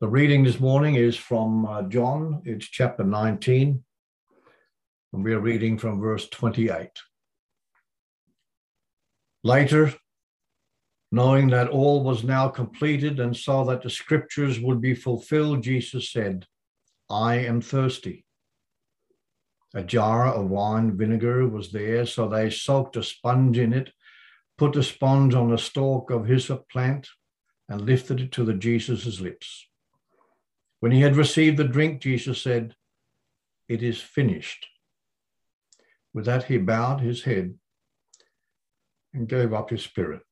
The reading this morning is from uh, John, it's chapter 19, and we are reading from verse 28. Later, knowing that all was now completed and saw that the scriptures would be fulfilled, Jesus said, I am thirsty. A jar of wine vinegar was there, so they soaked a sponge in it, put the sponge on a stalk of hyssop plant, and lifted it to the Jesus' lips. When he had received the drink, Jesus said, It is finished. With that, he bowed his head and gave up his spirit.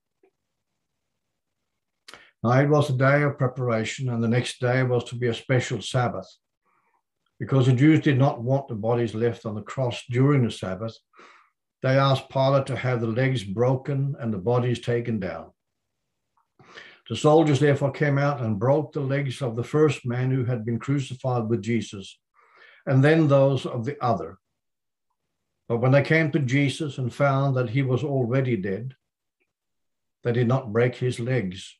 Now, it was a day of preparation, and the next day was to be a special Sabbath. Because the Jews did not want the bodies left on the cross during the Sabbath, they asked Pilate to have the legs broken and the bodies taken down. The soldiers therefore came out and broke the legs of the first man who had been crucified with Jesus, and then those of the other. But when they came to Jesus and found that he was already dead, they did not break his legs.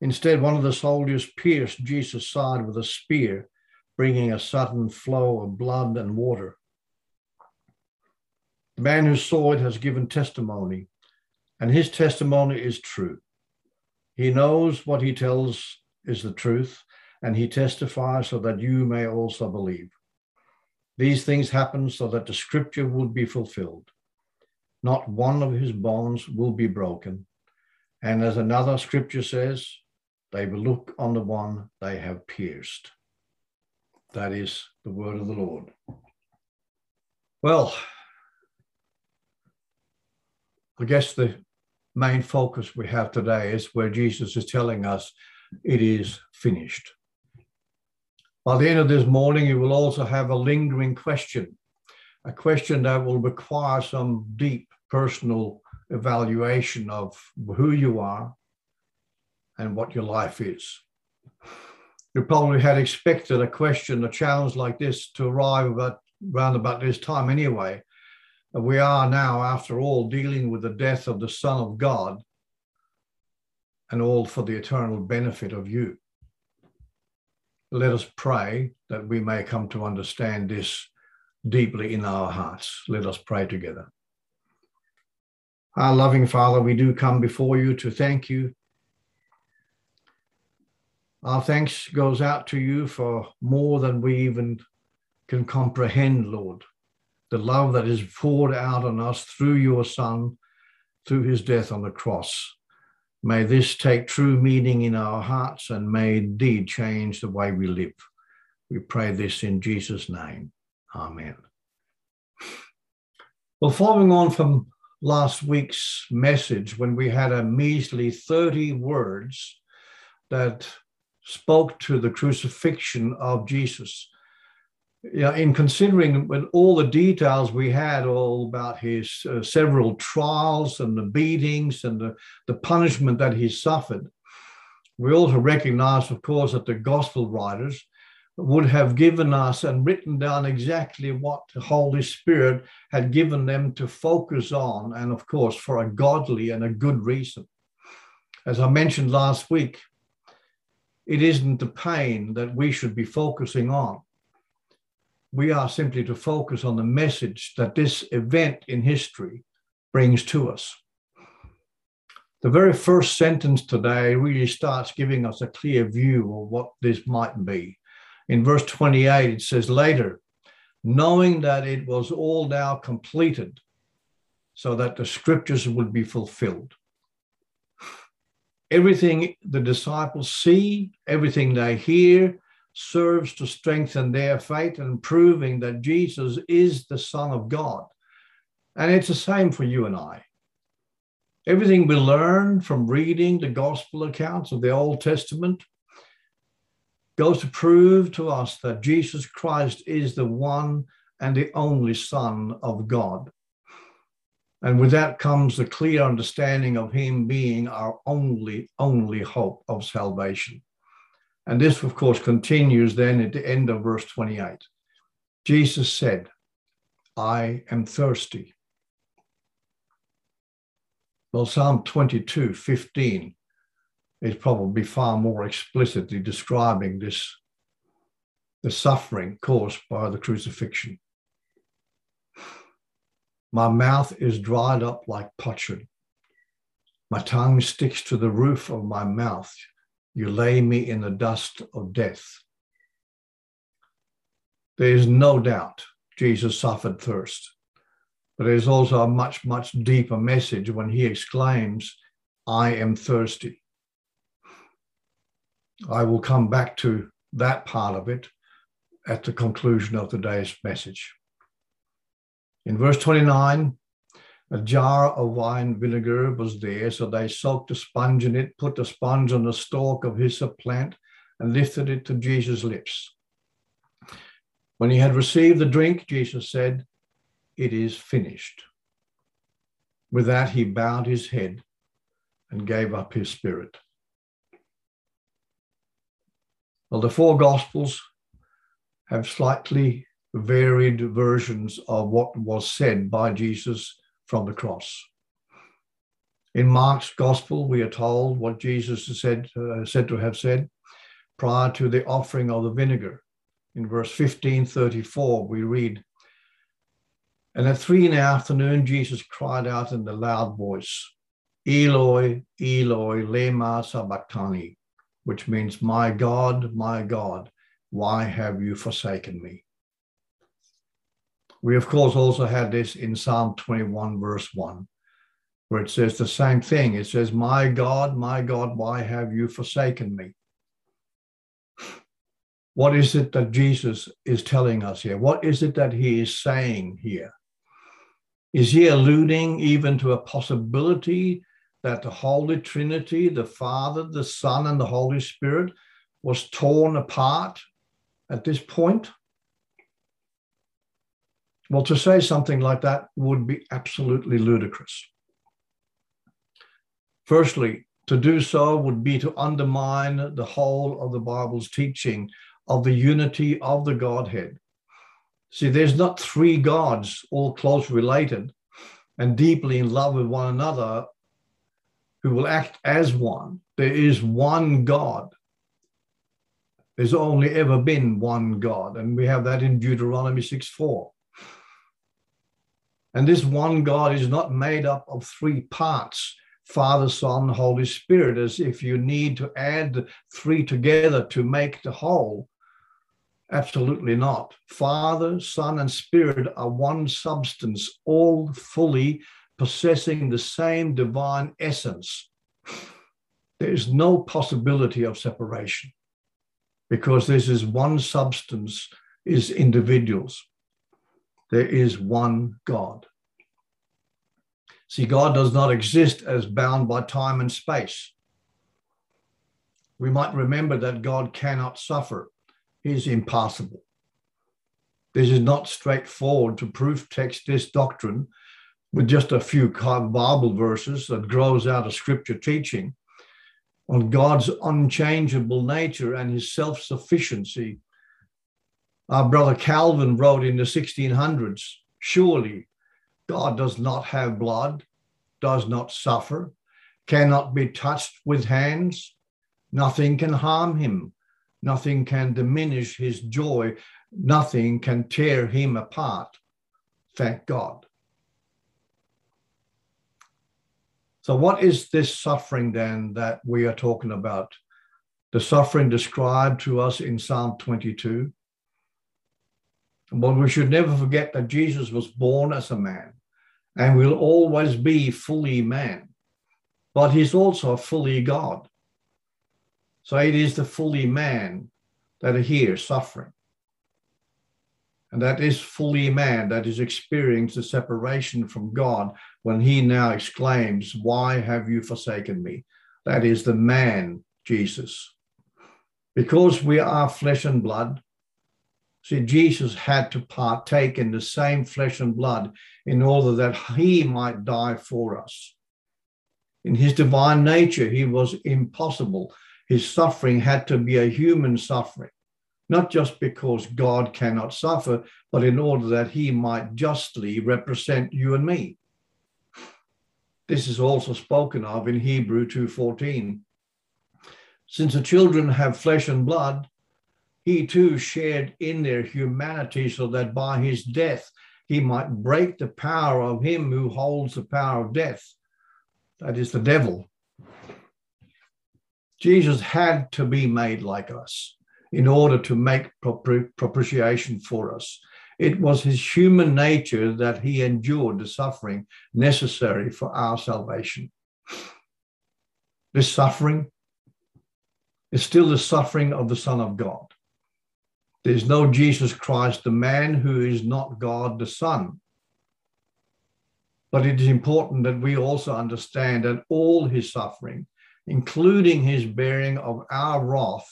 Instead, one of the soldiers pierced Jesus' side with a spear, bringing a sudden flow of blood and water. The man who saw it has given testimony, and his testimony is true. He knows what he tells is the truth, and he testifies so that you may also believe. These things happen so that the scripture will be fulfilled. Not one of his bones will be broken. And as another scripture says, they will look on the one they have pierced. That is the word of the Lord. Well, I guess the main focus we have today is where Jesus is telling us it is finished. By the end of this morning, you will also have a lingering question, a question that will require some deep personal evaluation of who you are and what your life is. You probably had expected a question, a challenge like this to arrive about around about this time anyway, we are now, after all, dealing with the death of the Son of God, and all for the eternal benefit of you. Let us pray that we may come to understand this deeply in our hearts. Let us pray together. Our loving Father, we do come before you to thank you. Our thanks goes out to you for more than we even can comprehend, Lord the love that is poured out on us through your Son, through his death on the cross. May this take true meaning in our hearts and may indeed change the way we live. We pray this in Jesus' name. Amen. Well, following on from last week's message, when we had a measly 30 words that spoke to the crucifixion of Jesus, yeah, in considering when all the details we had all about his uh, several trials and the beatings and the, the punishment that he suffered, we also recognize, of course, that the gospel writers would have given us and written down exactly what the Holy Spirit had given them to focus on, and of course, for a godly and a good reason. As I mentioned last week, it isn't the pain that we should be focusing on we are simply to focus on the message that this event in history brings to us. The very first sentence today really starts giving us a clear view of what this might be. In verse 28, it says, Later, knowing that it was all now completed, so that the scriptures would be fulfilled. Everything the disciples see, everything they hear, serves to strengthen their faith and proving that Jesus is the Son of God. And it's the same for you and I. Everything we learn from reading the gospel accounts of the Old Testament goes to prove to us that Jesus Christ is the one and the only Son of God. And with that comes the clear understanding of Him being our only, only hope of salvation. And this, of course, continues then at the end of verse 28. Jesus said, I am thirsty. Well, Psalm 22, 15 is probably far more explicitly describing this the suffering caused by the crucifixion. My mouth is dried up like potsherd. My tongue sticks to the roof of my mouth. You lay me in the dust of death. There is no doubt Jesus suffered thirst, but there's also a much, much deeper message when he exclaims, I am thirsty. I will come back to that part of it at the conclusion of today's message. In verse 29, a jar of wine vinegar was there, so they soaked a sponge in it, put the sponge on the stalk of hyssop plant, and lifted it to Jesus' lips. When he had received the drink, Jesus said, It is finished. With that, he bowed his head and gave up his spirit. Well, the four Gospels have slightly varied versions of what was said by Jesus from the cross. In Mark's Gospel, we are told what Jesus said, uh, said to have said prior to the offering of the vinegar. In verse 1534, we read, And at three in the afternoon, Jesus cried out in a loud voice, Eloi, Eloi, lema sabachthani, which means, My God, my God, why have you forsaken me? We, of course, also had this in Psalm 21, verse 1, where it says the same thing. It says, My God, my God, why have you forsaken me? What is it that Jesus is telling us here? What is it that he is saying here? Is he alluding even to a possibility that the Holy Trinity, the Father, the Son, and the Holy Spirit, was torn apart at this point? Well, to say something like that would be absolutely ludicrous. Firstly, to do so would be to undermine the whole of the Bible's teaching of the unity of the Godhead. See, there's not three gods all close related and deeply in love with one another who will act as one. There is one God. There's only ever been one God. And we have that in Deuteronomy 6 4. And this one God is not made up of three parts Father, Son, Holy Spirit, as if you need to add three together to make the whole. Absolutely not. Father, Son, and Spirit are one substance, all fully possessing the same divine essence. There is no possibility of separation because this is one substance, is individuals there is one God. See, God does not exist as bound by time and space. We might remember that God cannot suffer, He is impassible. This is not straightforward to proof text this doctrine with just a few Bible verses that grows out of scripture teaching on God's unchangeable nature and his self sufficiency our brother Calvin wrote in the 1600s surely God does not have blood, does not suffer, cannot be touched with hands, nothing can harm him, nothing can diminish his joy, nothing can tear him apart. Thank God. So, what is this suffering then that we are talking about? The suffering described to us in Psalm 22 but we should never forget that Jesus was born as a man and will always be fully man. But he's also fully God. So it is the fully man that is here suffering. And that is fully man that is experiencing the separation from God when he now exclaims, Why have you forsaken me? That is the man, Jesus. Because we are flesh and blood, See, Jesus had to partake in the same flesh and blood in order that he might die for us. In his divine nature, he was impassible. His suffering had to be a human suffering, not just because God cannot suffer, but in order that he might justly represent you and me. This is also spoken of in Hebrew 2:14. Since the children have flesh and blood, he too shared in their humanity so that by his death he might break the power of him who holds the power of death, that is the devil. Jesus had to be made like us in order to make propitiation for us. It was his human nature that he endured the suffering necessary for our salvation. This suffering is still the suffering of the Son of God. There's no Jesus Christ, the man who is not God the Son. But it is important that we also understand that all his suffering, including his bearing of our wrath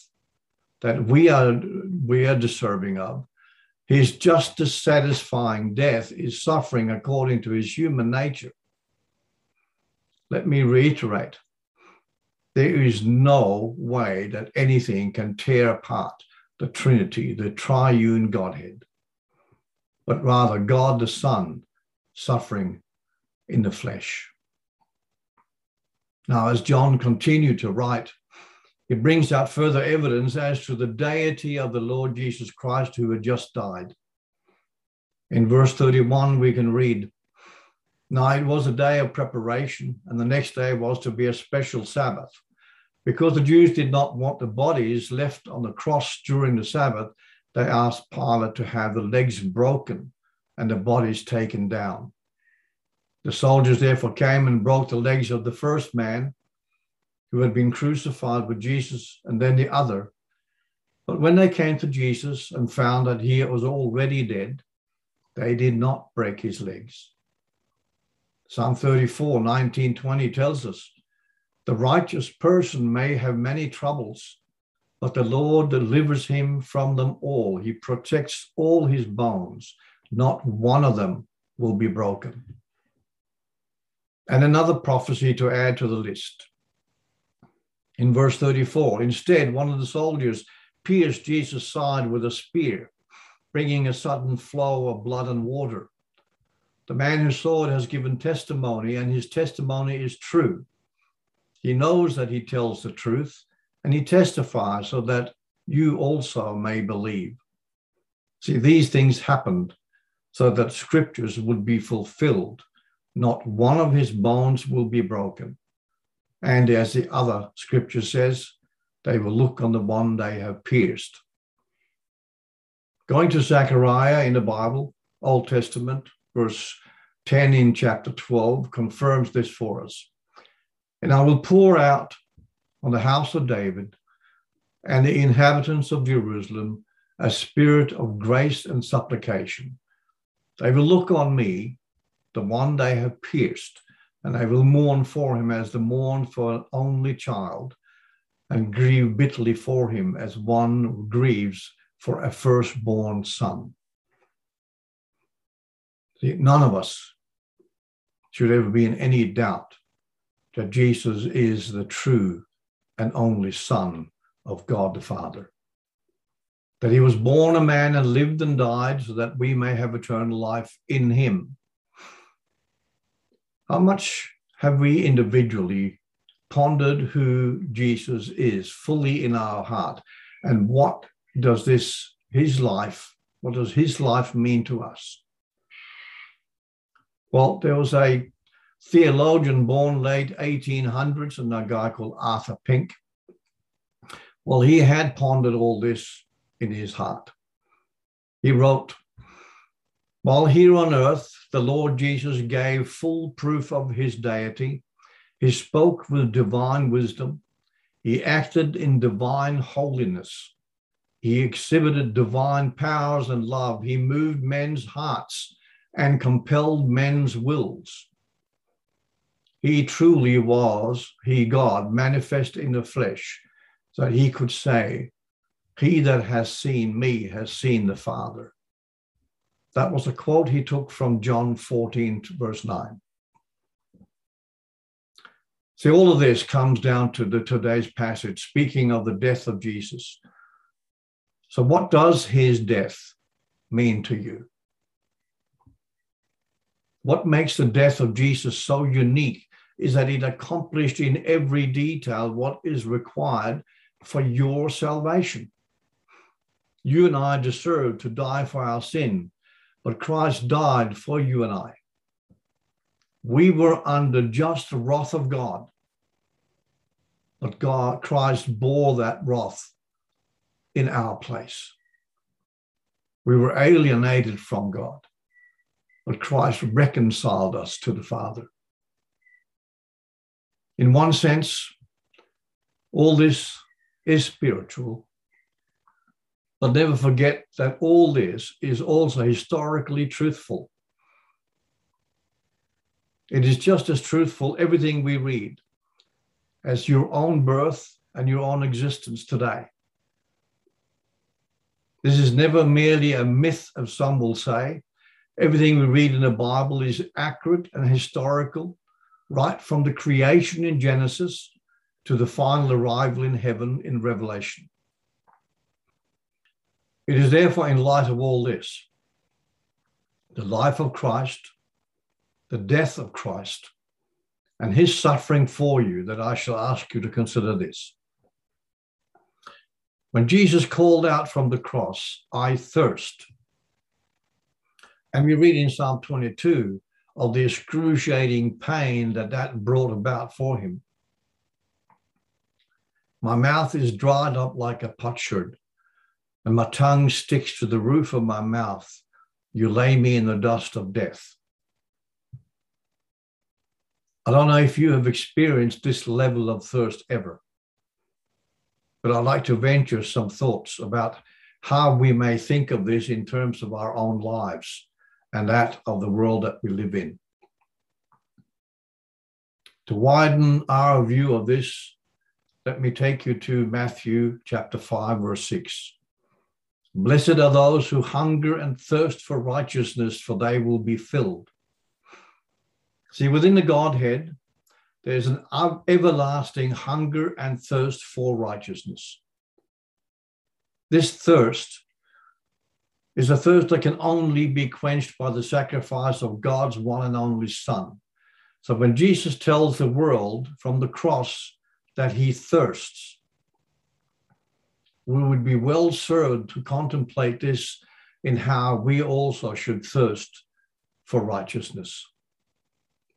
that we are, we are deserving of, his justice satisfying death is suffering according to his human nature. Let me reiterate there is no way that anything can tear apart the Trinity, the triune Godhead, but rather God the Son suffering in the flesh. Now, as John continued to write, it brings out further evidence as to the deity of the Lord Jesus Christ who had just died. In verse 31, we can read, Now it was a day of preparation, and the next day was to be a special Sabbath. Because the Jews did not want the bodies left on the cross during the Sabbath, they asked Pilate to have the legs broken and the bodies taken down. The soldiers therefore came and broke the legs of the first man who had been crucified with Jesus and then the other. But when they came to Jesus and found that he was already dead, they did not break his legs. Psalm 34, 19, 20 tells us the righteous person may have many troubles, but the Lord delivers him from them all. He protects all his bones. Not one of them will be broken. And another prophecy to add to the list. In verse 34, instead, one of the soldiers pierced Jesus' side with a spear, bringing a sudden flow of blood and water. The man who saw it has given testimony, and his testimony is true. He knows that he tells the truth and he testifies so that you also may believe. See, these things happened so that scriptures would be fulfilled. Not one of his bones will be broken. And as the other scripture says, they will look on the one they have pierced. Going to Zechariah in the Bible, Old Testament, verse 10 in chapter 12, confirms this for us. And I will pour out on the house of David and the inhabitants of Jerusalem a spirit of grace and supplication. They will look on me, the one they have pierced, and they will mourn for him as the mourn for an only child, and grieve bitterly for him as one grieves for a firstborn son. See, none of us should ever be in any doubt that Jesus is the true and only Son of God the Father. That he was born a man and lived and died so that we may have eternal life in him. How much have we individually pondered who Jesus is fully in our heart? And what does this, his life, what does his life mean to us? Well, there was a theologian born late 1800s, and a guy called Arthur Pink. Well, he had pondered all this in his heart. He wrote, While here on earth, the Lord Jesus gave full proof of his deity. He spoke with divine wisdom. He acted in divine holiness. He exhibited divine powers and love. He moved men's hearts and compelled men's wills. He truly was, he God, manifest in the flesh, that he could say, He that has seen me has seen the Father. That was a quote he took from John 14, verse 9. See, all of this comes down to the today's passage, speaking of the death of Jesus. So, what does his death mean to you? What makes the death of Jesus so unique is that it accomplished in every detail what is required for your salvation. You and I deserve to die for our sin, but Christ died for you and I. We were under just wrath of God, but God, Christ bore that wrath in our place. We were alienated from God, but Christ reconciled us to the Father. In one sense, all this is spiritual, but never forget that all this is also historically truthful. It is just as truthful, everything we read, as your own birth and your own existence today. This is never merely a myth, as some will say. Everything we read in the Bible is accurate and historical, right from the creation in Genesis to the final arrival in heaven in Revelation. It is therefore in light of all this, the life of Christ, the death of Christ, and his suffering for you that I shall ask you to consider this. When Jesus called out from the cross, I thirst. And we read in Psalm 22 of the excruciating pain that that brought about for him. My mouth is dried up like a potsherd, and my tongue sticks to the roof of my mouth. You lay me in the dust of death. I don't know if you have experienced this level of thirst ever, but I'd like to venture some thoughts about how we may think of this in terms of our own lives and that of the world that we live in. To widen our view of this, let me take you to Matthew chapter 5, verse 6. Blessed are those who hunger and thirst for righteousness, for they will be filled. See, within the Godhead, there's an everlasting hunger and thirst for righteousness. This thirst is a thirst that can only be quenched by the sacrifice of God's one and only Son. So when Jesus tells the world from the cross that he thirsts. We would be well served to contemplate this in how we also should thirst for righteousness,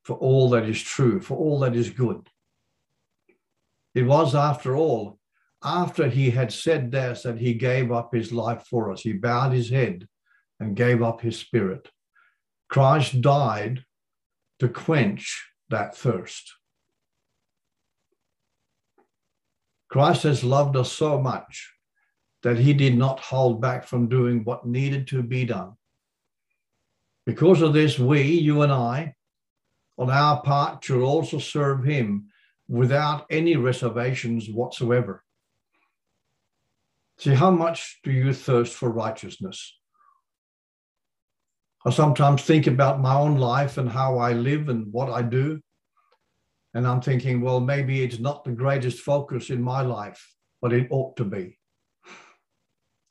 for all that is true, for all that is good. It was, after all, after he had said this that he gave up his life for us. He bowed his head and gave up his spirit. Christ died to quench that thirst. Christ has loved us so much that he did not hold back from doing what needed to be done. Because of this, we, you and I, on our part, should also serve him without any reservations whatsoever. See, how much do you thirst for righteousness? I sometimes think about my own life and how I live and what I do. And I'm thinking, well, maybe it's not the greatest focus in my life, but it ought to be.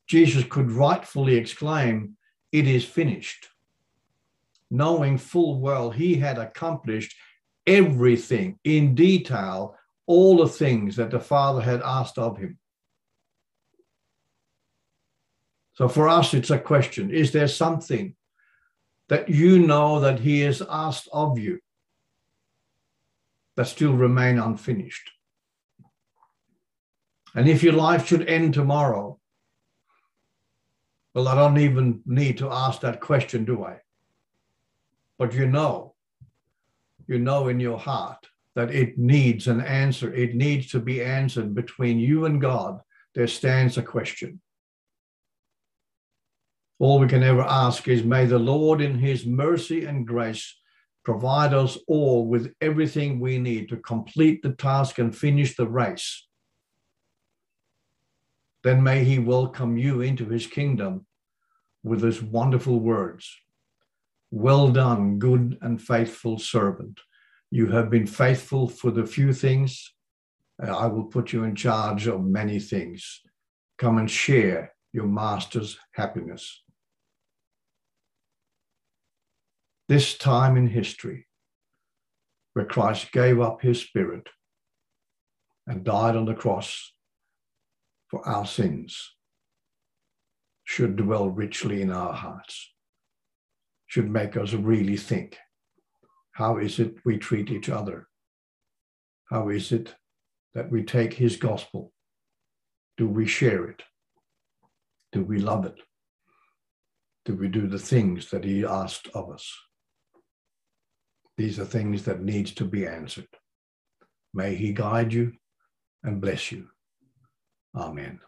Jesus could rightfully exclaim, It is finished, knowing full well he had accomplished everything in detail, all the things that the Father had asked of him. So for us, it's a question Is there something that you know that he has asked of you? that still remain unfinished. And if your life should end tomorrow, well, I don't even need to ask that question, do I? But you know, you know in your heart that it needs an answer. It needs to be answered between you and God. There stands a question. All we can ever ask is, may the Lord, in his mercy and grace, provide us all with everything we need to complete the task and finish the race. Then may he welcome you into his kingdom with his wonderful words. Well done, good and faithful servant. You have been faithful for the few things. I will put you in charge of many things. Come and share your master's happiness. This time in history where Christ gave up his spirit and died on the cross for our sins should dwell richly in our hearts, should make us really think how is it we treat each other? How is it that we take his gospel? Do we share it? Do we love it? Do we do the things that he asked of us? These are things that needs to be answered. May he guide you and bless you. Amen.